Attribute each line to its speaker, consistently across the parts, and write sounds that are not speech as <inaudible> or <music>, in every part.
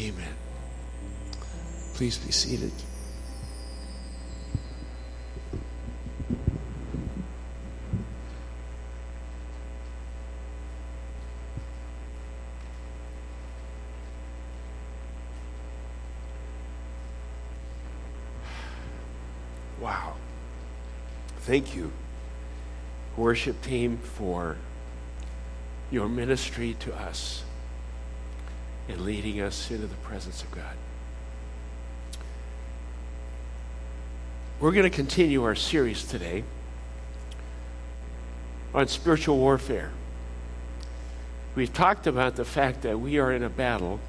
Speaker 1: Amen. Please be seated. Wow. Thank you, worship team, for your ministry to us and leading us into the presence of God. We're going to continue our series today on spiritual warfare. We've talked about the fact that we are in a battle.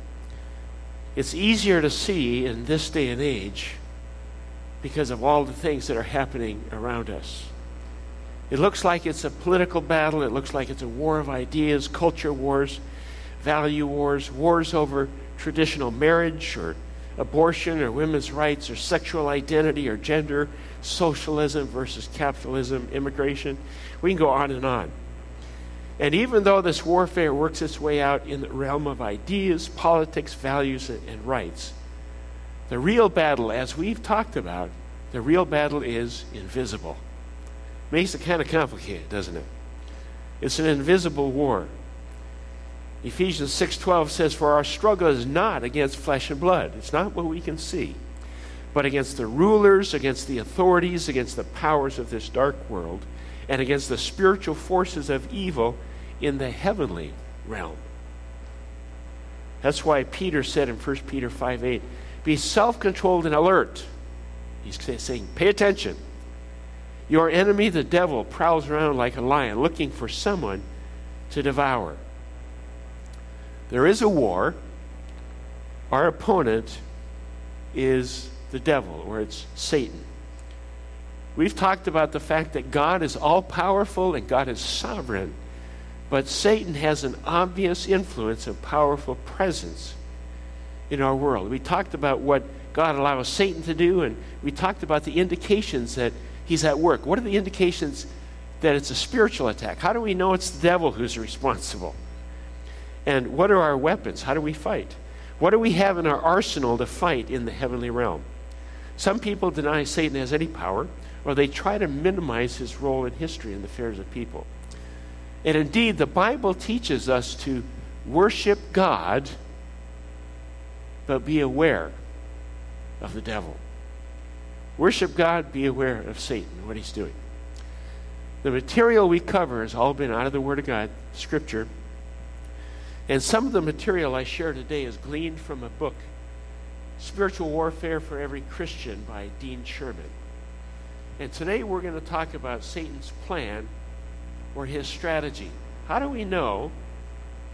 Speaker 1: It's easier to see in this day and age because of all the things that are happening around us. It looks like it's a political battle, it looks like it's a war of ideas, culture wars, value wars, wars over traditional marriage or abortion or women's rights or sexual identity or gender, socialism versus capitalism, immigration. We can go on and on. And even though this warfare works its way out in the realm of ideas, politics, values, and rights, the real battle, as we've talked about, the real battle is invisible. Makes it kind of complicated, doesn't it? It's an invisible war. Ephesians 6:12 says for our struggle is not against flesh and blood. It's not what we can see, but against the rulers, against the authorities, against the powers of this dark world, and against the spiritual forces of evil in the heavenly realm. That's why Peter said in 1 Peter 5:8, be self-controlled and alert. He's saying, pay attention. Your enemy, the devil, prowls around like a lion looking for someone to devour. There is a war. Our opponent is the devil, or it's Satan. We've talked about the fact that God is all powerful and God is sovereign, but Satan has an obvious influence and powerful presence in our world. We talked about what God allows Satan to do, and we talked about the indications that he's at work. What are the indications that it's a spiritual attack? How do we know it's the devil who's responsible? And what are our weapons? How do we fight? What do we have in our arsenal to fight in the heavenly realm? Some people deny Satan has any power, or they try to minimize his role in history and the affairs of people. And indeed, the Bible teaches us to worship God, but be aware of the devil. Worship God, be aware of Satan, what he's doing. The material we cover has all been out of the Word of God, Scripture. And some of the material I share today is gleaned from a book, Spiritual Warfare for Every Christian by Dean Sherman. And today we're going to talk about Satan's plan or his strategy. How do we know?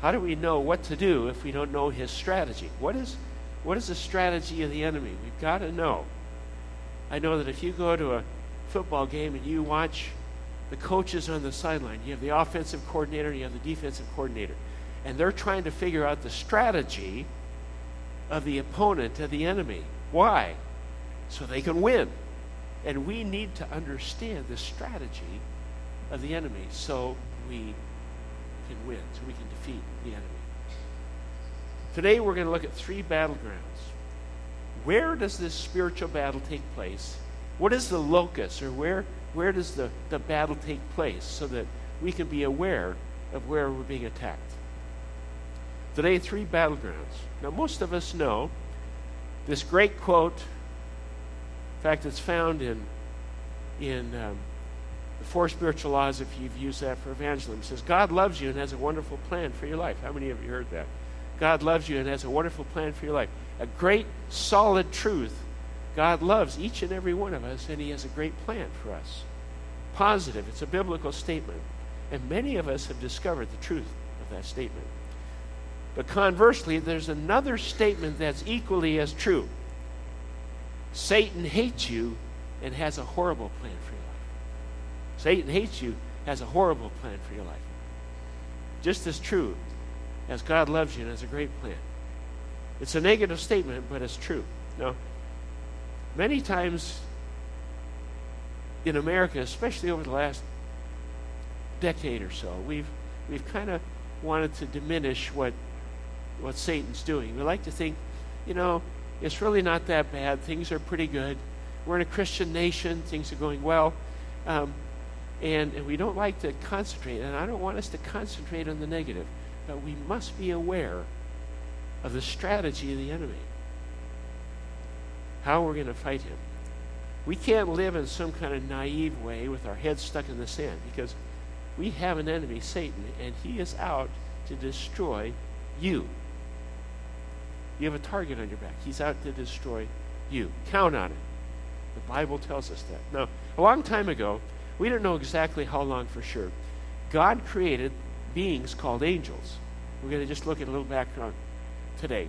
Speaker 1: How do we know what to do if we don't know his strategy? What is what is the strategy of the enemy? We've got to know. I know that if you go to a football game and you watch the coaches on the sideline, you have the offensive coordinator, you have the defensive coordinator, and they're trying to figure out the strategy of the opponent, of the enemy. Why? So they can win. And we need to understand the strategy of the enemy so we can win, so we can defeat the enemy. Today we're going to look at three battlegrounds. Where does this spiritual battle take place? What is the locus, or where, where does the, the battle take place so that we can be aware of where we're being attacked? Today, three battlegrounds. Now, most of us know this great quote. In fact, it's found in, in um, the four spiritual laws, if you've used that for evangelism. It says, God loves you and has a wonderful plan for your life. How many of you heard that? God loves you and has a wonderful plan for your life. A great, solid truth. God loves each and every one of us, and He has a great plan for us. Positive. It's a biblical statement. And many of us have discovered the truth of that statement. But conversely, there's another statement that's equally as true Satan hates you and has a horrible plan for your life. Satan hates you, has a horrible plan for your life. Just as true as God loves you and has a great plan. It's a negative statement, but it's true. Now, many times in America, especially over the last decade or so, we've we've kind of wanted to diminish what what Satan's doing. We like to think you know, it's really not that bad. Things are pretty good. We're in a Christian nation. Things are going well. Um, and, and we don't like to concentrate, and I don't want us to concentrate on the negative, but we must be aware of the strategy of the enemy. How we're going to fight him. We can't live in some kind of naive way with our heads stuck in the sand because we have an enemy, Satan, and he is out to destroy you. You have a target on your back. He's out to destroy you. Count on it. The Bible tells us that. Now, a long time ago, we don't know exactly how long for sure. God created beings called angels. We're going to just look at a little background today.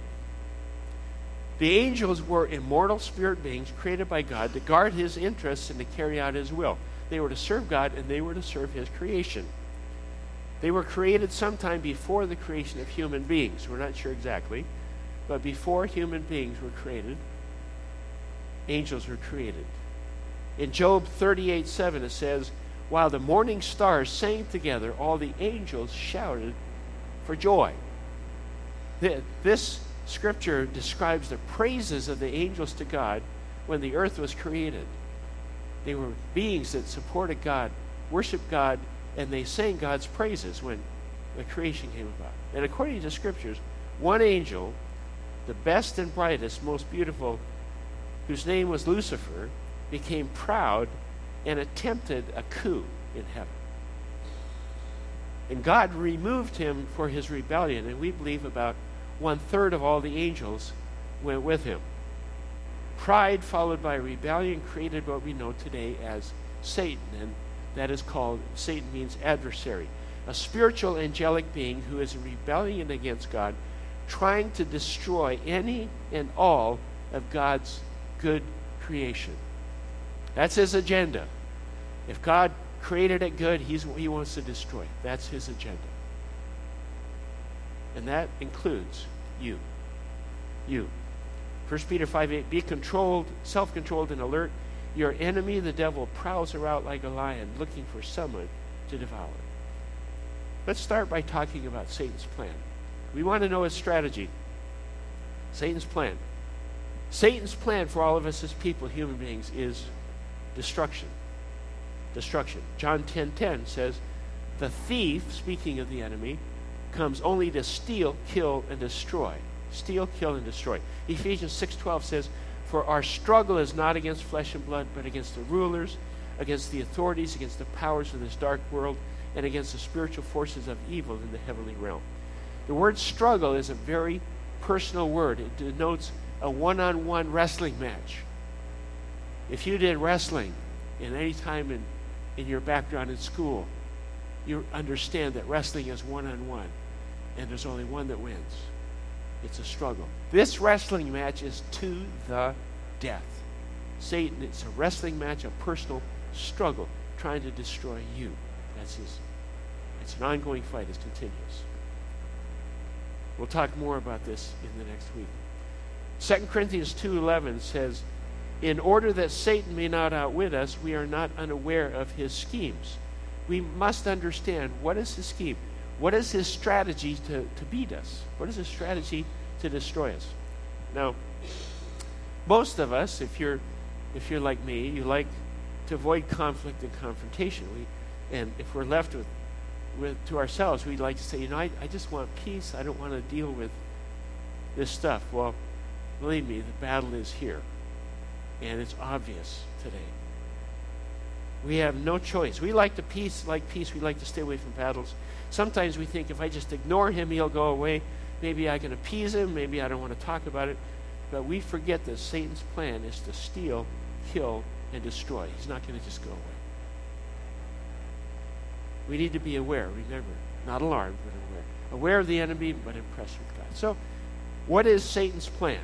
Speaker 1: The angels were immortal spirit beings created by God to guard his interests and to carry out his will. They were to serve God and they were to serve his creation. They were created sometime before the creation of human beings. We're not sure exactly, but before human beings were created, angels were created. In Job 38 7, it says, While the morning stars sang together, all the angels shouted for joy. This scripture describes the praises of the angels to God when the earth was created. They were beings that supported God, worshiped God, and they sang God's praises when the creation came about. And according to scriptures, one angel, the best and brightest, most beautiful, whose name was Lucifer, became proud and attempted a coup in heaven. And God removed him for his rebellion, and we believe about one third of all the angels went with him. Pride followed by rebellion created what we know today as Satan, and that is called, Satan means adversary, a spiritual angelic being who is in rebellion against God, trying to destroy any and all of God's good creation. That's his agenda. If God created it good, he's, he wants to destroy it. That's his agenda. And that includes you. You. 1 Peter 5 8, be controlled, self controlled, and alert. Your enemy, the devil, prowls around like a lion looking for someone to devour. Let's start by talking about Satan's plan. We want to know his strategy. Satan's plan. Satan's plan for all of us as people, human beings, is destruction. Destruction. John 10:10 10, 10 says, "The thief, speaking of the enemy, comes only to steal, kill and destroy. Steal, kill and destroy." Ephesians 6:12 says, "For our struggle is not against flesh and blood, but against the rulers, against the authorities, against the powers of this dark world, and against the spiritual forces of evil in the heavenly realm." The word struggle is a very personal word. It denotes a one-on-one wrestling match if you did wrestling in any time in, in your background in school, you understand that wrestling is one on one, and there's only one that wins. It's a struggle. This wrestling match is to the death. Satan, it's a wrestling match, a personal struggle, trying to destroy you. That's his. It's an ongoing fight. It continues. We'll talk more about this in the next week. 2 Corinthians 2.11 says, in order that Satan may not outwit us, we are not unaware of his schemes. We must understand what is his scheme? What is his strategy to, to beat us? What is his strategy to destroy us? Now, most of us, if you're if you're like me, you like to avoid conflict and confrontation. We, and if we're left with, with to ourselves, we'd like to say, you know, I, I just want peace. I don't want to deal with this stuff. Well, believe me, the battle is here and it's obvious today. We have no choice. We like the peace, like peace. We like to stay away from battles. Sometimes we think if I just ignore him, he'll go away. Maybe I can appease him. Maybe I don't want to talk about it. But we forget that Satan's plan is to steal, kill, and destroy. He's not going to just go away. We need to be aware, remember, not alarmed, but aware. Aware of the enemy, but impressed with God. So, what is Satan's plan?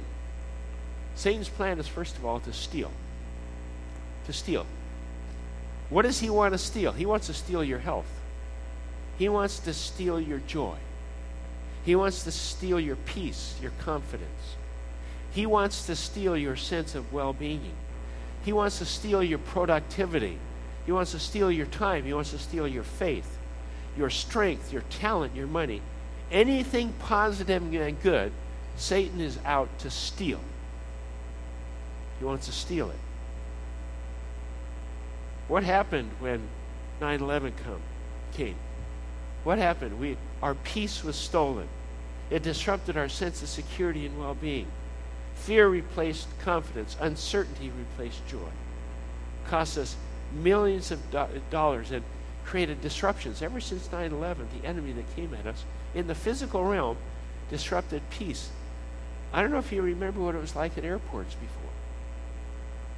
Speaker 1: Satan's plan is, first of all, to steal. To steal. What does he want to steal? He wants to steal your health. He wants to steal your joy. He wants to steal your peace, your confidence. He wants to steal your sense of well being. He wants to steal your productivity. He wants to steal your time. He wants to steal your faith, your strength, your talent, your money. Anything positive and good Satan is out to steal. He wants to steal it. What happened when 9 11 came? What happened? We, our peace was stolen. It disrupted our sense of security and well being. Fear replaced confidence. Uncertainty replaced joy. Cost us millions of do- dollars and created disruptions. Ever since 9 11, the enemy that came at us in the physical realm disrupted peace. I don't know if you remember what it was like at airports before.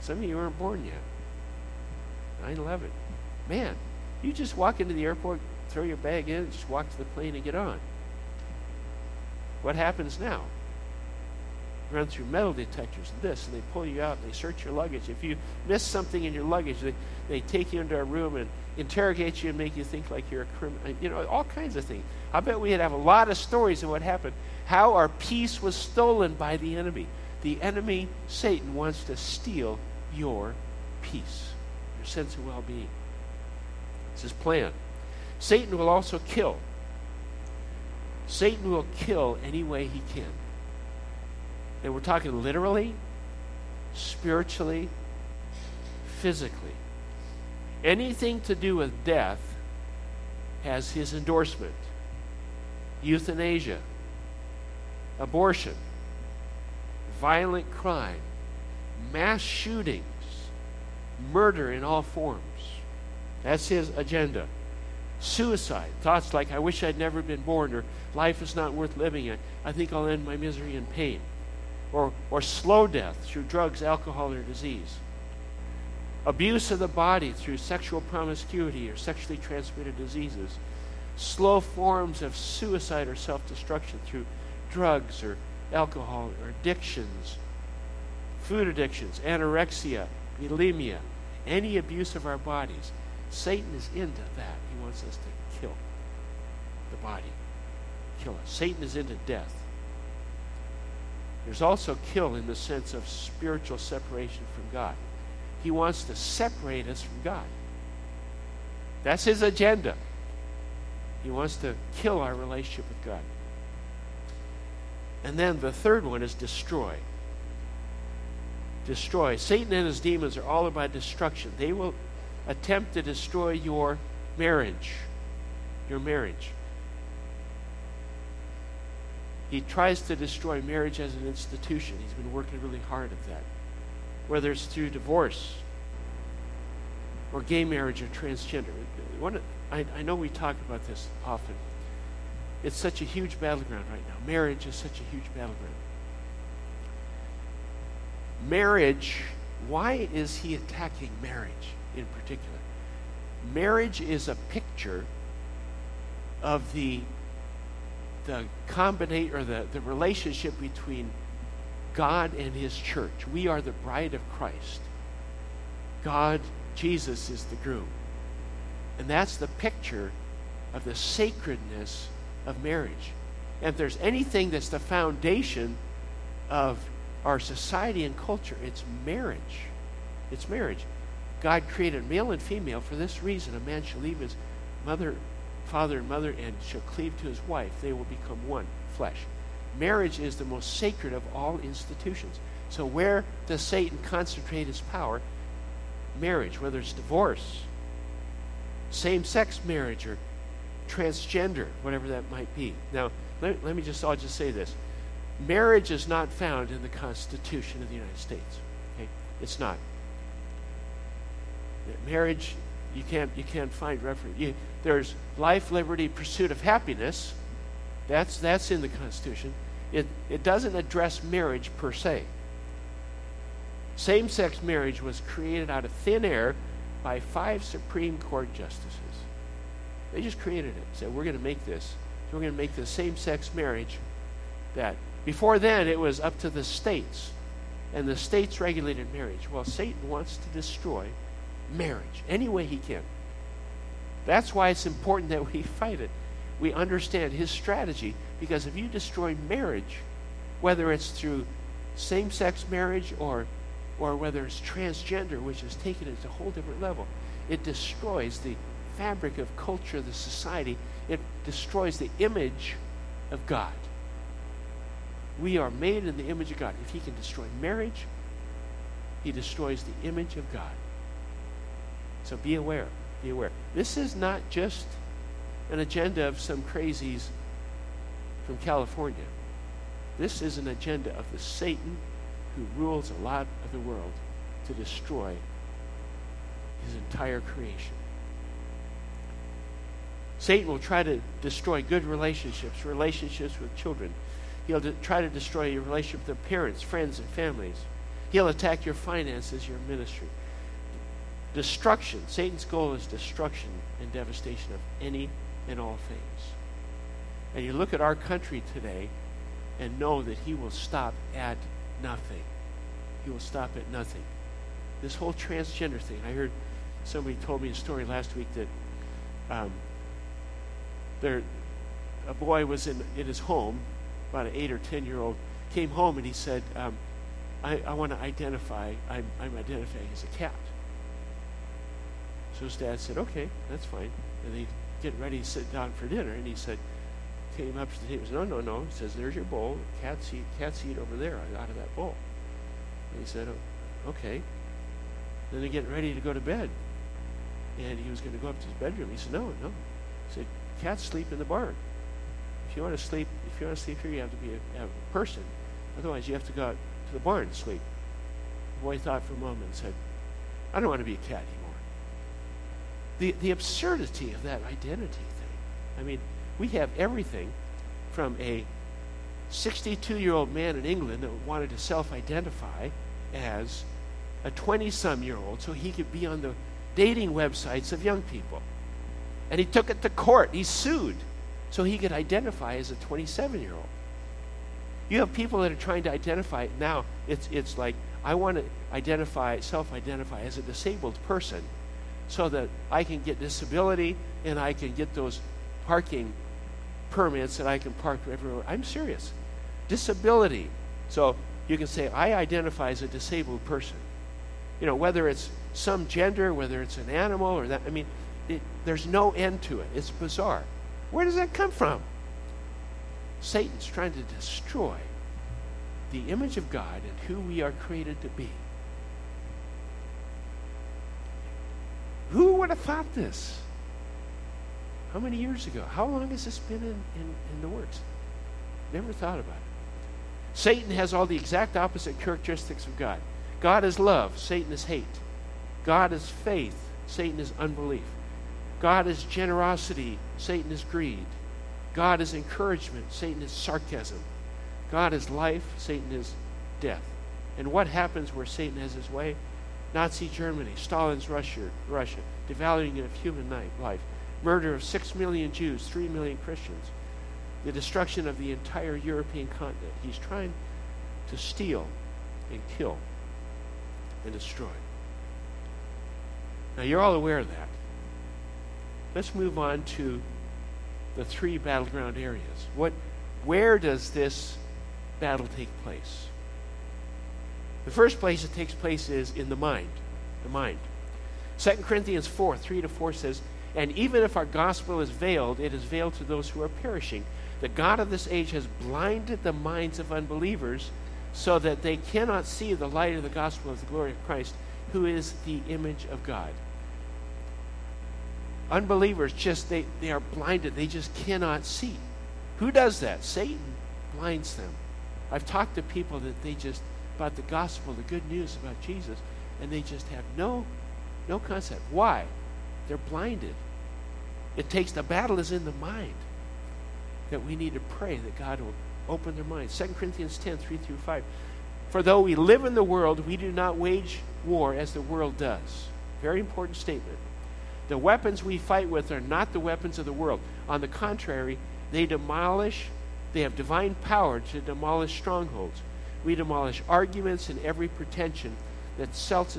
Speaker 1: Some of you weren't born yet. 9 11. Man, you just walk into the airport, throw your bag in, just walk to the plane and get on. What happens now? Run through metal detectors this, and they pull you out and they search your luggage. If you miss something in your luggage, they, they take you into a room and interrogate you and make you think like you're a criminal. You know, all kinds of things. I bet we'd have a lot of stories of what happened. How our peace was stolen by the enemy. The enemy, Satan, wants to steal your peace, your sense of well being. It's his plan. Satan will also kill. Satan will kill any way he can. And we're talking literally, spiritually, physically. Anything to do with death has his endorsement. Euthanasia, abortion, violent crime, mass shootings, murder in all forms. That's his agenda. Suicide, thoughts like, I wish I'd never been born, or life is not worth living, I, I think I'll end my misery and pain. Or, or slow death through drugs, alcohol, or disease. Abuse of the body through sexual promiscuity or sexually transmitted diseases. Slow forms of suicide or self destruction through drugs or alcohol or addictions, food addictions, anorexia, bulimia, any abuse of our bodies. Satan is into that. He wants us to kill the body, kill us. Satan is into death. There's also kill in the sense of spiritual separation from God. He wants to separate us from God. That's his agenda. He wants to kill our relationship with God. And then the third one is destroy. Destroy. Satan and his demons are all about destruction. They will attempt to destroy your marriage. Your marriage. He tries to destroy marriage as an institution. He's been working really hard at that. Whether it's through divorce or gay marriage or transgender. I know we talk about this often. It's such a huge battleground right now. Marriage is such a huge battleground. Marriage, why is he attacking marriage in particular? Marriage is a picture of the the combination or the, the relationship between God and his church. We are the bride of Christ. God, Jesus, is the groom. And that's the picture of the sacredness of marriage. And if there's anything that's the foundation of our society and culture, it's marriage. It's marriage. God created male and female for this reason. A man shall leave his mother, father and mother and shall cleave to his wife. They will become one flesh. Marriage is the most sacred of all institutions. So where does Satan concentrate his power? Marriage, whether it's divorce, same-sex marriage, or transgender, whatever that might be. Now, let, let me just, I'll just say this. Marriage is not found in the Constitution of the United States. Okay? It's not. Marriage, you can't, you can't find reference. You, there's life, liberty, pursuit of happiness. That's, that's in the Constitution. It, it doesn't address marriage per se. Same sex marriage was created out of thin air by five Supreme Court justices. They just created it. Said, we're going to make this. So we're going to make the same sex marriage that. Before then, it was up to the states. And the states regulated marriage. Well, Satan wants to destroy marriage any way he can. That's why it's important that we <laughs> fight it. We understand his strategy because if you destroy marriage, whether it's through same sex marriage or, or whether it's transgender, which has taken it to a whole different level, it destroys the fabric of culture, the society. It destroys the image of God. We are made in the image of God. If he can destroy marriage, he destroys the image of God. So be aware. Be aware. This is not just an agenda of some crazies from California. This is an agenda of the Satan who rules a lot of the world to destroy his entire creation. Satan will try to destroy good relationships, relationships with children. He'll de- try to destroy your relationship with parents, friends, and families. He'll attack your finances, your ministry. Destruction. Satan's goal is destruction and devastation of any and all things. And you look at our country today and know that he will stop at nothing. He will stop at nothing. This whole transgender thing, I heard somebody told me a story last week that um, there, a boy was in, in his home, about an eight or ten year old, came home and he said, um, I, I want to identify, I'm, I'm identifying as a cat. So his dad said, okay, that's fine. And they get ready to sit down for dinner, and he said, came up to the table. He said, no, no, no. He says, there's your bowl. Cats eat, cats eat over there out of that bowl. And he said, oh, okay. Then they're getting ready to go to bed. And he was going to go up to his bedroom. He said, no, no. He said, cats sleep in the barn. If you want to sleep, if you want to sleep here, you have to be a, a person. Otherwise, you have to go out to the barn to sleep. The boy thought for a moment and said, I don't want to be a cat anymore. The, the absurdity of that identity thing. I mean, we have everything from a 62 year old man in England that wanted to self identify as a 20 some year old so he could be on the dating websites of young people. And he took it to court. He sued so he could identify as a 27 year old. You have people that are trying to identify now. It's, it's like, I want to identify, self identify as a disabled person so that I can get disability and I can get those parking permits that I can park everywhere. I'm serious. Disability. So you can say, I identify as a disabled person. You know, whether it's some gender, whether it's an animal or that, I mean, it, there's no end to it. It's bizarre. Where does that come from? Satan's trying to destroy the image of God and who we are created to be. Who would have thought this? How many years ago? How long has this been in, in, in the works? Never thought about it. Satan has all the exact opposite characteristics of God. God is love, Satan is hate. God is faith, Satan is unbelief. God is generosity, Satan is greed. God is encouragement, Satan is sarcasm. God is life, Satan is death. And what happens where Satan has his way? Nazi Germany, Stalin's Russia, Russia, devaluing of human life, murder of six million Jews, three million Christians, the destruction of the entire European continent. He's trying to steal and kill and destroy. Now, you're all aware of that. Let's move on to the three battleground areas. What, where does this battle take place? The first place it takes place is in the mind. The mind. 2 Corinthians 4 3 to 4 says, And even if our gospel is veiled, it is veiled to those who are perishing. The God of this age has blinded the minds of unbelievers so that they cannot see the light of the gospel of the glory of Christ, who is the image of God. Unbelievers just, they, they are blinded. They just cannot see. Who does that? Satan blinds them. I've talked to people that they just about the gospel, the good news about Jesus, and they just have no, no concept. Why? They're blinded. It takes the battle is in the mind that we need to pray that God will open their minds. 2 Corinthians 10, 3 through 5. For though we live in the world, we do not wage war as the world does. Very important statement. The weapons we fight with are not the weapons of the world. On the contrary, they demolish, they have divine power to demolish strongholds. We demolish arguments and every pretension that sets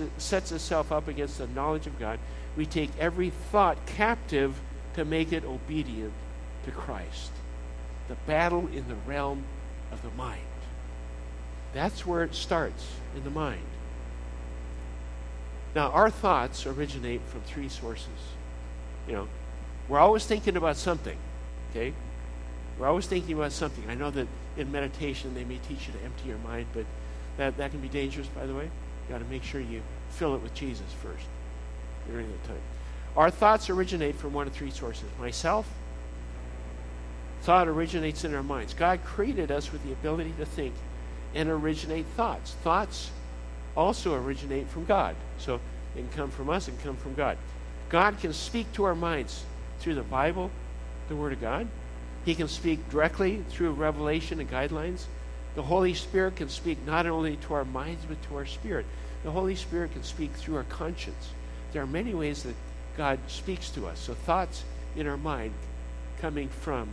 Speaker 1: itself up against the knowledge of God. We take every thought captive to make it obedient to Christ. The battle in the realm of the mind. That's where it starts, in the mind. Now, our thoughts originate from three sources. You know, we're always thinking about something, okay? We're always thinking about something. I know that in meditation, they may teach you to empty your mind, but that, that can be dangerous, by the way. you got to make sure you fill it with Jesus first during that time. Our thoughts originate from one of three sources myself, thought originates in our minds. God created us with the ability to think and originate thoughts. Thoughts also originate from God. So they can come from us and come from God. God can speak to our minds through the Bible, the Word of God. He can speak directly through revelation and guidelines. The Holy Spirit can speak not only to our minds, but to our spirit. The Holy Spirit can speak through our conscience. There are many ways that God speaks to us. So, thoughts in our mind coming from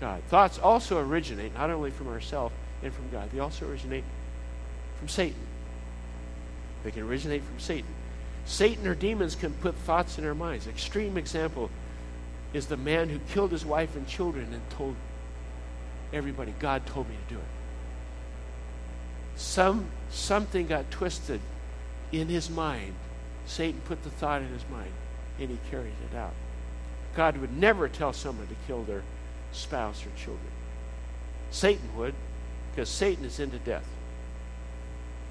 Speaker 1: God. Thoughts also originate not only from ourselves and from God, they also originate from Satan. They can originate from Satan. Satan or demons can put thoughts in our minds. Extreme example is the man who killed his wife and children and told everybody, God told me to do it. Some something got twisted in his mind. Satan put the thought in his mind and he carried it out. God would never tell someone to kill their spouse or children. Satan would, because Satan is into death.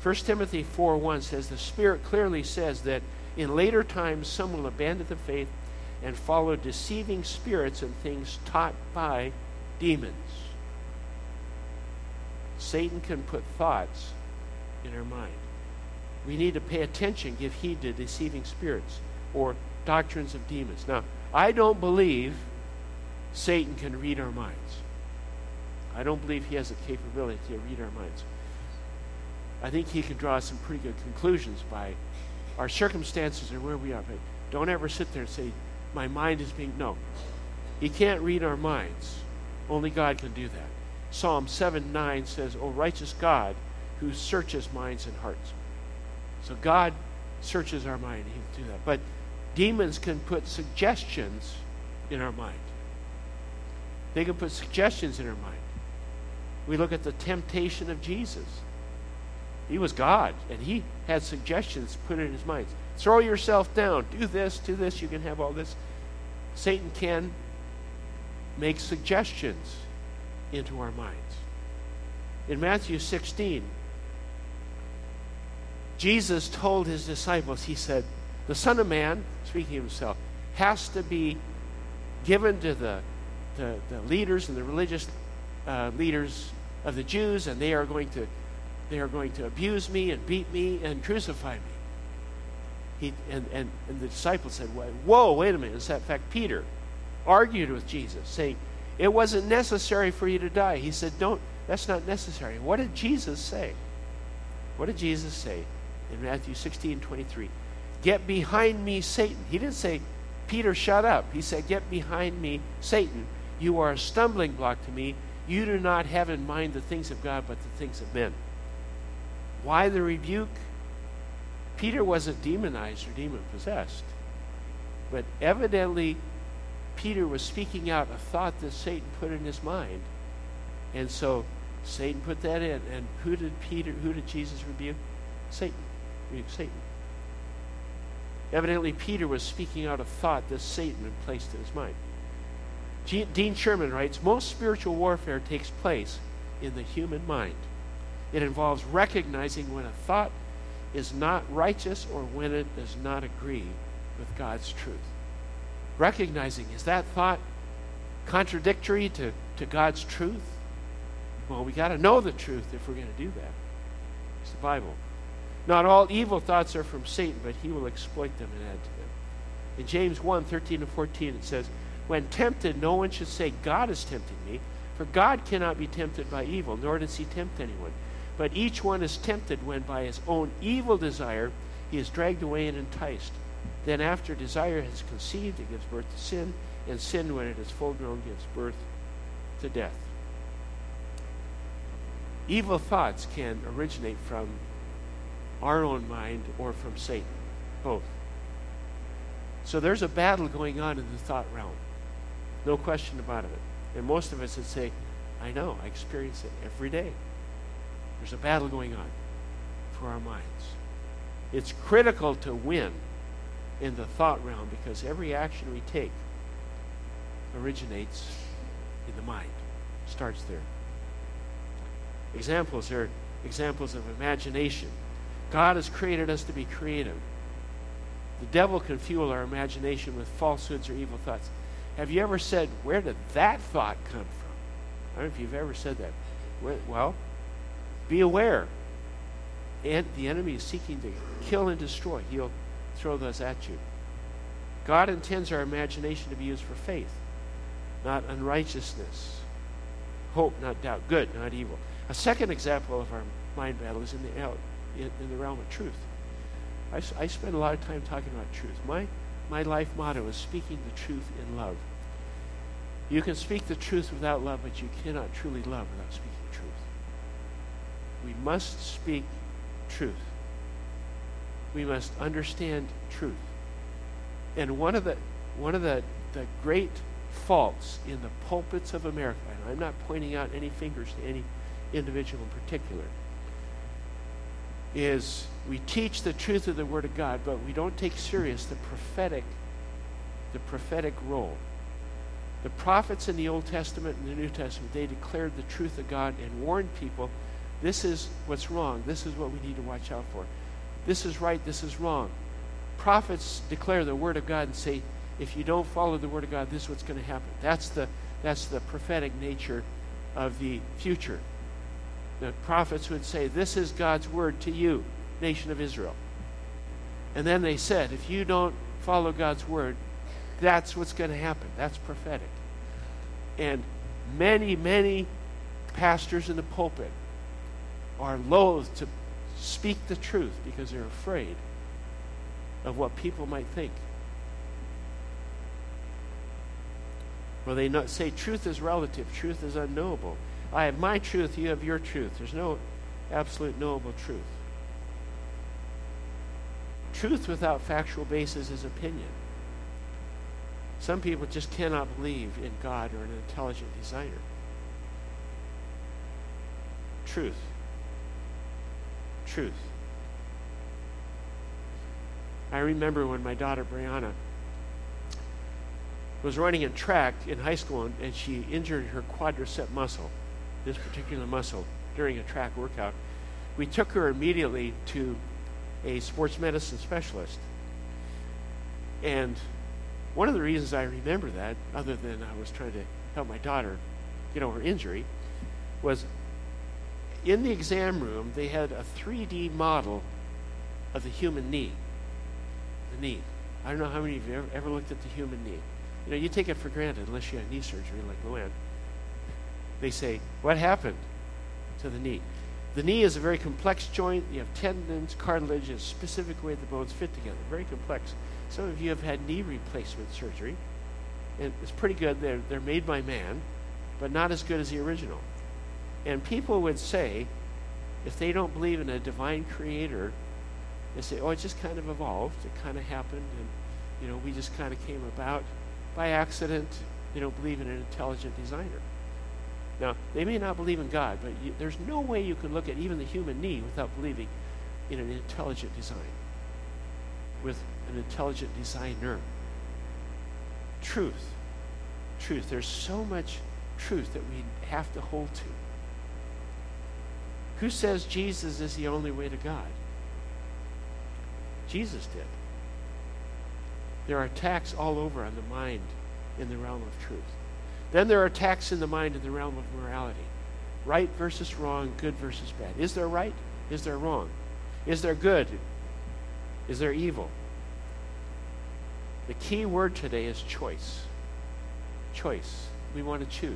Speaker 1: 1 Timothy 4 1 says, The Spirit clearly says that in later times some will abandon the faith and follow deceiving spirits and things taught by demons. Satan can put thoughts in our mind. We need to pay attention, give heed to deceiving spirits or doctrines of demons. Now, I don't believe Satan can read our minds. I don't believe he has the capability to read our minds. I think he can draw some pretty good conclusions by our circumstances and where we are. But don't ever sit there and say, my mind is being. No. He can't read our minds. Only God can do that. Psalm 7 9 says, O righteous God who searches minds and hearts. So God searches our mind. He can do that. But demons can put suggestions in our mind. They can put suggestions in our mind. We look at the temptation of Jesus. He was God, and he had suggestions put in his mind. Throw yourself down. Do this, do this. You can have all this. Satan can make suggestions into our minds. In Matthew 16, Jesus told his disciples, He said, The Son of Man, speaking of himself, has to be given to the, the, the leaders and the religious uh, leaders of the Jews, and they are going to they are going to abuse me and beat me and crucify me. He, and, and, and the disciples said, Whoa, wait a minute. In fact, Peter argued with Jesus, saying, It wasn't necessary for you to die. He said, Don't, that's not necessary. What did Jesus say? What did Jesus say in Matthew 16 23? Get behind me, Satan. He didn't say, Peter, shut up. He said, Get behind me, Satan. You are a stumbling block to me. You do not have in mind the things of God, but the things of men. Why the rebuke? Peter wasn't demonized or demon possessed, but evidently Peter was speaking out a thought that Satan put in his mind. And so Satan put that in. And who did Peter, who did Jesus rebuke? Satan. Rebuke Satan. Evidently, Peter was speaking out a thought that Satan had placed in his mind. G- Dean Sherman writes Most spiritual warfare takes place in the human mind. It involves recognizing when a thought is not righteous or when it does not agree with God's truth. Recognizing, is that thought contradictory to, to God's truth? Well, we got to know the truth if we're going to do that. It's the Bible. Not all evil thoughts are from Satan, but he will exploit them and add to them. In James 1 13 and 14, it says, When tempted, no one should say, God is tempting me, for God cannot be tempted by evil, nor does he tempt anyone. But each one is tempted when by his own evil desire he is dragged away and enticed. Then, after desire has conceived, it gives birth to sin, and sin, when it is full grown, gives birth to death. Evil thoughts can originate from our own mind or from Satan, both. So there's a battle going on in the thought realm. No question about it. And most of us would say, I know, I experience it every day. There's a battle going on for our minds. It's critical to win in the thought realm because every action we take originates in the mind, starts there. Examples are examples of imagination. God has created us to be creative. The devil can fuel our imagination with falsehoods or evil thoughts. Have you ever said, Where did that thought come from? I don't know if you've ever said that. Well, be aware. And the enemy is seeking to kill and destroy. He'll throw those at you. God intends our imagination to be used for faith, not unrighteousness. Hope, not doubt. Good, not evil. A second example of our mind battle is in the, in, in the realm of truth. I, I spend a lot of time talking about truth. My, my life motto is speaking the truth in love. You can speak the truth without love, but you cannot truly love without speaking. We must speak truth. We must understand truth. And one of the one of the, the great faults in the pulpits of America, and I'm not pointing out any fingers to any individual in particular, is we teach the truth of the Word of God, but we don't take serious the prophetic, the prophetic role. The prophets in the Old Testament and the New Testament, they declared the truth of God and warned people this is what's wrong. This is what we need to watch out for. This is right. This is wrong. Prophets declare the Word of God and say, if you don't follow the Word of God, this is what's going to happen. That's the, that's the prophetic nature of the future. The prophets would say, This is God's Word to you, nation of Israel. And then they said, If you don't follow God's Word, that's what's going to happen. That's prophetic. And many, many pastors in the pulpit are loath to speak the truth because they're afraid of what people might think. Well, they not say truth is relative, truth is unknowable. I have my truth, you have your truth. There's no absolute knowable truth. Truth without factual basis is opinion. Some people just cannot believe in God or an intelligent designer. Truth. Truth. I remember when my daughter Brianna was running in track in high school and she injured her quadricep muscle, this particular muscle, during a track workout. We took her immediately to a sports medicine specialist. And one of the reasons I remember that, other than I was trying to help my daughter get over her injury, was in the exam room they had a 3D model of the human knee the knee. I don't know how many of you ever, ever looked at the human knee. You know, you take it for granted unless you had knee surgery like Luann. They say, What happened to the knee? The knee is a very complex joint. You have tendons, cartilage, a specific way the bones fit together. Very complex. Some of you have had knee replacement surgery, and it's pretty good. They're, they're made by man, but not as good as the original. And people would say, if they don't believe in a divine creator they say, oh, it just kind of evolved. It kind of happened, and you know, we just kind of came about by accident. They don't believe in an intelligent designer. Now, they may not believe in God, but you, there's no way you can look at even the human knee without believing in an intelligent design, with an intelligent designer. Truth. Truth. There's so much truth that we have to hold to. Who says Jesus is the only way to God? Jesus did. There are attacks all over on the mind in the realm of truth. Then there are attacks in the mind in the realm of morality. Right versus wrong, good versus bad. Is there right? Is there wrong? Is there good? Is there evil? The key word today is choice. Choice. We want to choose.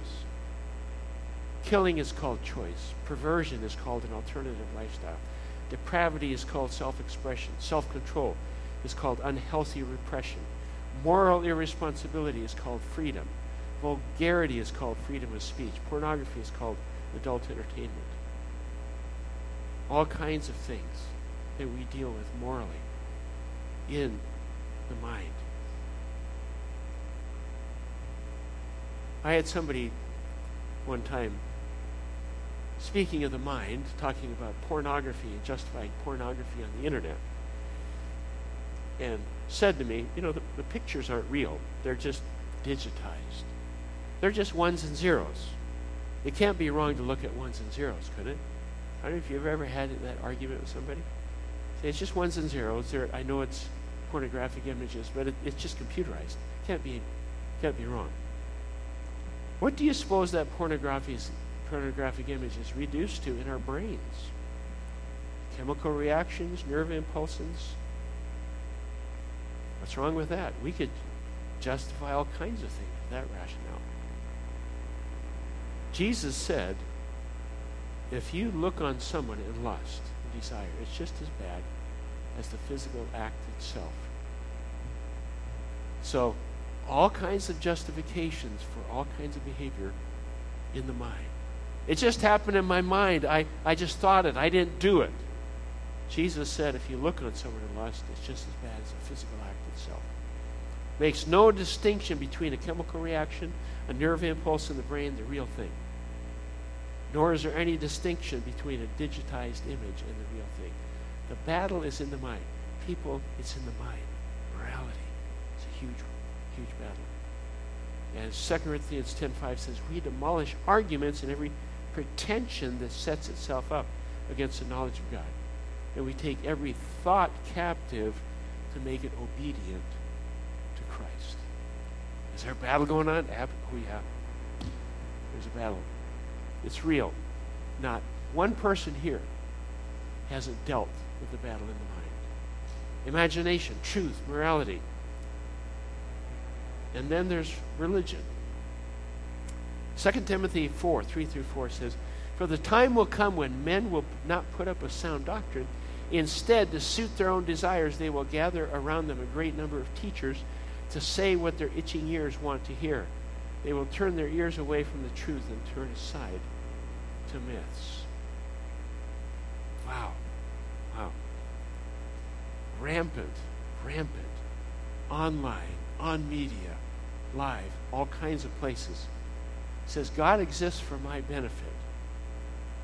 Speaker 1: Killing is called choice. Perversion is called an alternative lifestyle. Depravity is called self expression. Self control is called unhealthy repression. Moral irresponsibility is called freedom. Vulgarity is called freedom of speech. Pornography is called adult entertainment. All kinds of things that we deal with morally in the mind. I had somebody one time speaking of the mind, talking about pornography and justifying pornography on the internet, and said to me, You know, the, the pictures aren't real, they're just digitized. They're just ones and zeros. It can't be wrong to look at ones and zeros, could it? I don't know if you've ever had that argument with somebody. Say, it's just ones and zeros. I know it's pornographic images, but it, it's just computerized. Can't be, can't be wrong. What do you suppose that pornography pornographic image is reduced to in our brains? Chemical reactions, nerve impulses. What's wrong with that? We could justify all kinds of things with that rationale. Jesus said, if you look on someone in lust and desire, it's just as bad as the physical act itself. So, all kinds of justifications for all kinds of behavior in the mind. It just happened in my mind. I, I just thought it. I didn't do it. Jesus said if you look on someone in lust, it's just as bad as a physical act itself. Makes no distinction between a chemical reaction, a nerve impulse in the brain, the real thing. Nor is there any distinction between a digitized image and the real thing. The battle is in the mind. People, it's in the mind. Morality. is a huge, huge battle. And 2 Corinthians 10.5 says, We demolish arguments and every pretension that sets itself up against the knowledge of God. And we take every thought captive to make it obedient to Christ. Is there a battle going on? Oh, yeah. There's a battle. It's real. Not one person here hasn't dealt with the battle in the mind. Imagination, truth, morality. And then there's religion. 2 Timothy 4 3 through 4 says, For the time will come when men will not put up a sound doctrine. Instead, to suit their own desires, they will gather around them a great number of teachers to say what their itching ears want to hear. They will turn their ears away from the truth and turn aside to myths. Wow. Wow. Rampant, rampant, online, on media, live, all kinds of places. Says God exists for my benefit.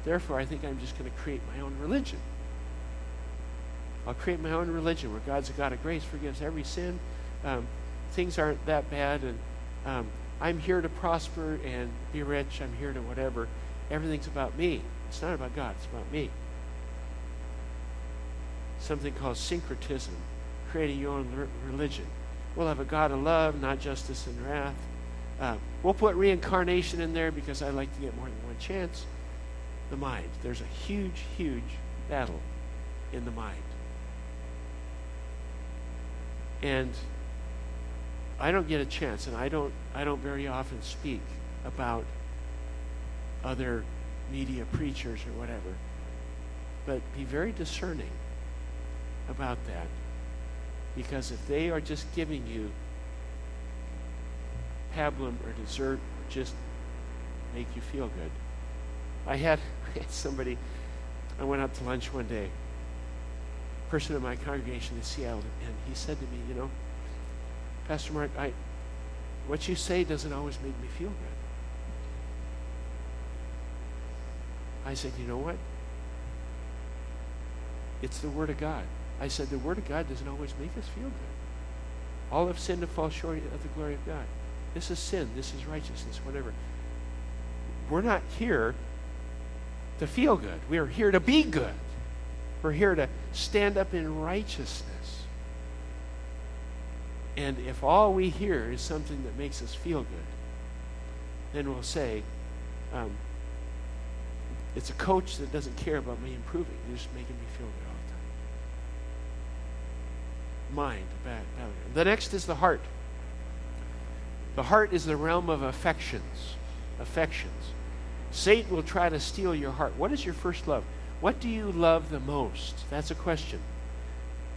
Speaker 1: Therefore, I think I'm just going to create my own religion. I'll create my own religion where God's a God of grace, forgives every sin. Um, things aren't that bad, and um, I'm here to prosper and be rich. I'm here to whatever. Everything's about me. It's not about God, it's about me. Something called syncretism, creating your own religion. We'll have a God of love, not justice and wrath. Uh, we'll put reincarnation in there because I like to get more than one chance. The mind. There's a huge, huge battle in the mind. And I don't get a chance, and I don't, I don't very often speak about other media preachers or whatever. But be very discerning about that. Because if they are just giving you pablum or dessert just make you feel good. I had, <laughs> I had somebody, I went out to lunch one day, person in my congregation in Seattle, and he said to me, you know, Pastor Mark, I, what you say doesn't always make me feel good. I said, you know what? It's the Word of God. I said, the Word of God doesn't always make us feel good. All have sinned and fall short of the glory of God. This is sin. This is righteousness, whatever. We're not here to feel good. We are here to be good. We're here to stand up in righteousness. And if all we hear is something that makes us feel good, then we'll say, um, it's a coach that doesn't care about me improving. They're just making me feel good all the time. Mind, bad, bad. The next is the heart. The heart is the realm of affections. Affections. Satan will try to steal your heart. What is your first love? What do you love the most? That's a question.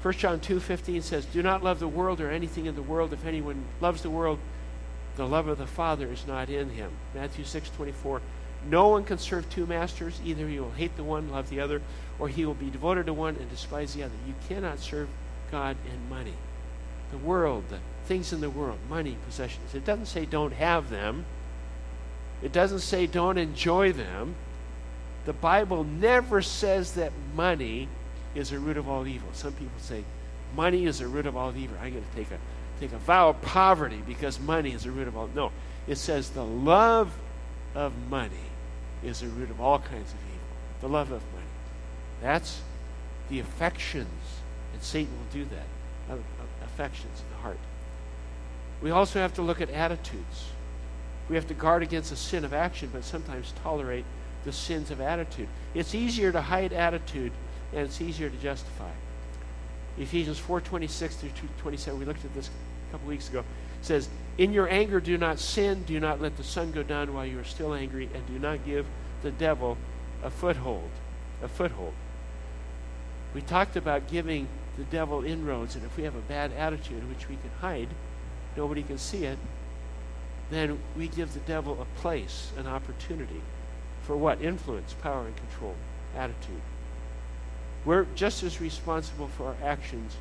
Speaker 1: 1 John 2:15 says, "Do not love the world or anything in the world. If anyone loves the world, the love of the Father is not in him." Matthew 6:24, "No one can serve two masters. Either he will hate the one, love the other, or he will be devoted to one and despise the other. You cannot serve God and money." The world, the things in the world, money, possessions. It doesn't say don't have them. It doesn't say don't enjoy them. The Bible never says that money is the root of all evil. Some people say money is the root of all evil. I'm going to take a take a vow of poverty because money is the root of all. No, it says the love of money is the root of all kinds of evil. The love of money. That's the affections. And Satan will do that. Uh, uh, affections in the heart. We also have to look at attitudes. We have to guard against the sin of action, but sometimes tolerate the sins of attitude. It's easier to hide attitude, and it's easier to justify. Ephesians 4:26 through 27. We looked at this a couple weeks ago. says, "In your anger, do not sin. Do not let the sun go down while you are still angry, and do not give the devil a foothold." A foothold. We talked about giving the devil inroads, and if we have a bad attitude which we can hide, nobody can see it, then we give the devil a place, an opportunity. For what? Influence, power, and control. Attitude. We're just as responsible for our actions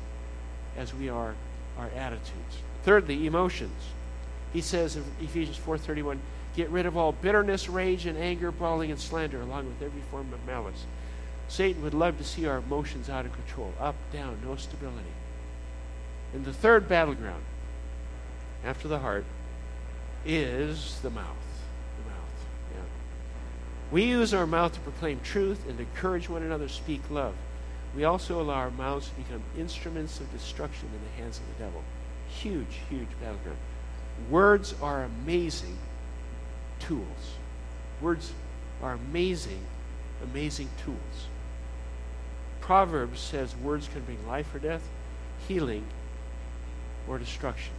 Speaker 1: as we are our attitudes. Thirdly, emotions. He says in Ephesians 4:31, "Get rid of all bitterness, rage, and anger, brawling, and slander, along with every form of malice." Satan would love to see our emotions out of control, up, down, no stability. And the third battleground, after the heart, is the mouth. The mouth. Yeah. We use our mouth to proclaim truth and encourage one another, speak love. We also allow our mouths to become instruments of destruction in the hands of the devil. Huge, huge battleground. Words are amazing tools. Words are amazing, amazing tools. Proverbs says words can bring life or death, healing or destruction.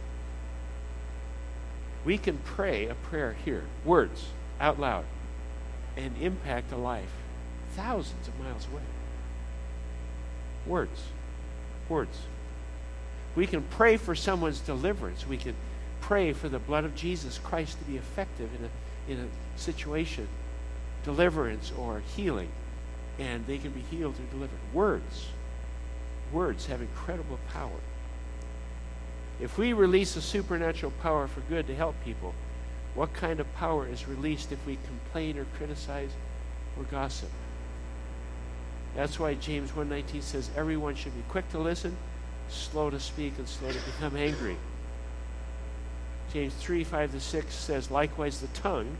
Speaker 1: We can pray a prayer here, words, out loud, and impact a life thousands of miles away. Words. Words. We can pray for someone's deliverance. We can pray for the blood of Jesus Christ to be effective in a, in a situation, deliverance or healing and they can be healed or delivered. Words. Words have incredible power. If we release a supernatural power for good to help people, what kind of power is released if we complain or criticize or gossip? That's why James 1:19 says everyone should be quick to listen, slow to speak, and slow to become angry. James 3, 5 to 6 says, likewise the tongue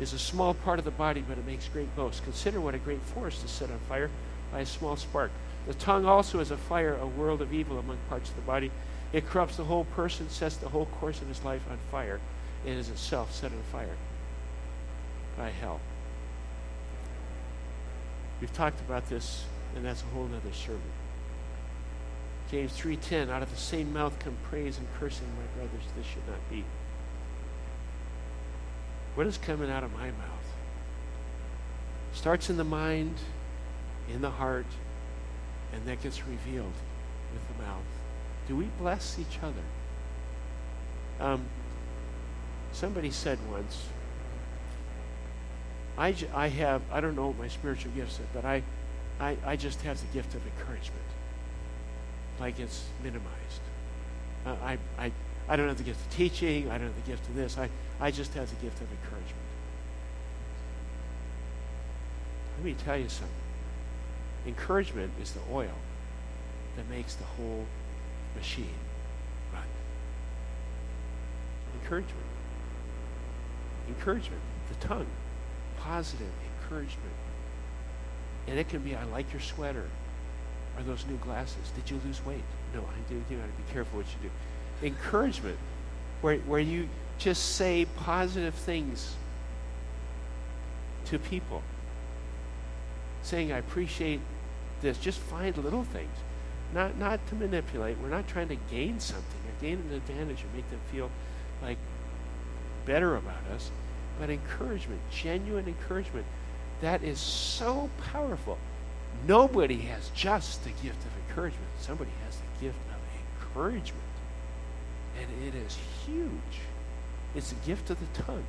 Speaker 1: is a small part of the body, but it makes great boasts. Consider what a great forest is set on fire by a small spark. The tongue also is a fire, a world of evil among parts of the body. It corrupts the whole person, sets the whole course of his life on fire, and is itself set on fire by hell. We've talked about this, and that's a whole other sermon. James 3.10, out of the same mouth come praise and cursing, my brothers, this should not be. What is coming out of my mouth? Starts in the mind, in the heart, and that gets revealed with the mouth. Do we bless each other? Um, somebody said once, I, I have, I don't know what my spiritual gifts are, but I, I, I just have the gift of encouragement. Like it's minimized. Uh, I, I, I don't have the gift of teaching. I don't have the gift of this. I, I just have the gift of encouragement. Let me tell you something. Encouragement is the oil that makes the whole machine run. Encouragement. Encouragement. The tongue. Positive encouragement. And it can be, I like your sweater. Are those new glasses? Did you lose weight? No, I do. You got to be careful what you do encouragement where, where you just say positive things to people. Saying, I appreciate this. Just find little things. Not, not to manipulate. We're not trying to gain something or gain an advantage or make them feel like better about us. But encouragement, genuine encouragement, that is so powerful. Nobody has just the gift of encouragement. Somebody has the gift of encouragement. And it is huge. It's a gift of the tongue.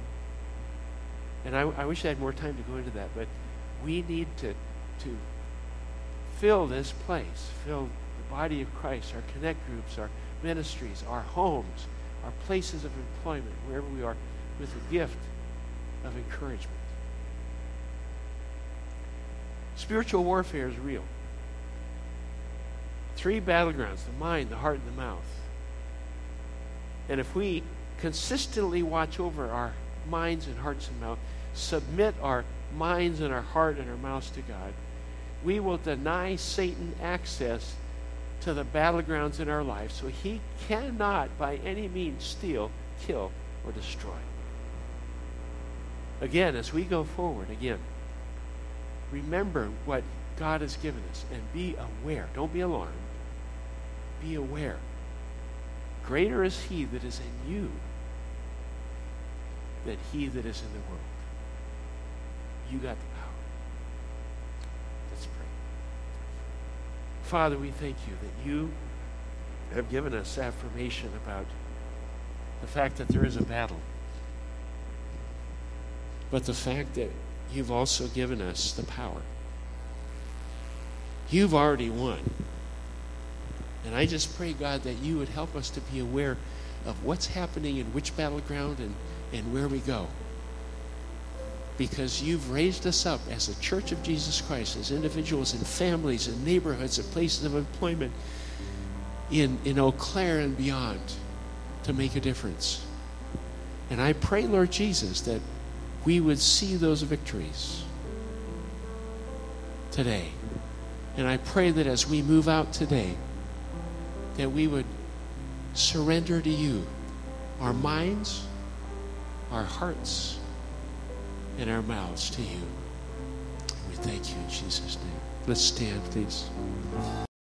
Speaker 1: And I, I wish I had more time to go into that, but we need to, to fill this place, fill the body of Christ, our connect groups, our ministries, our homes, our places of employment, wherever we are, with a gift of encouragement. Spiritual warfare is real. Three battlegrounds the mind, the heart, and the mouth. And if we consistently watch over our minds and hearts and mouth, submit our minds and our heart and our mouths to God, we will deny Satan access to the battlegrounds in our life so he cannot by any means steal, kill, or destroy. Again, as we go forward, again, remember what God has given us and be aware. Don't be alarmed. Be aware. Greater is he that is in you than he that is in the world. You got the power. Let's pray. Father, we thank you that you have given us affirmation about the fact that there is a battle. But the fact that you've also given us the power. You've already won. And I just pray, God, that you would help us to be aware of what's happening in which battleground and, and where we go. Because you've raised us up as a church of Jesus Christ, as individuals and families and neighborhoods and places of employment in, in Eau Claire and beyond to make a difference. And I pray, Lord Jesus, that we would see those victories today. And I pray that as we move out today, that we would surrender to you our minds, our hearts, and our mouths to you. We thank you in Jesus' name. Let's stand, please.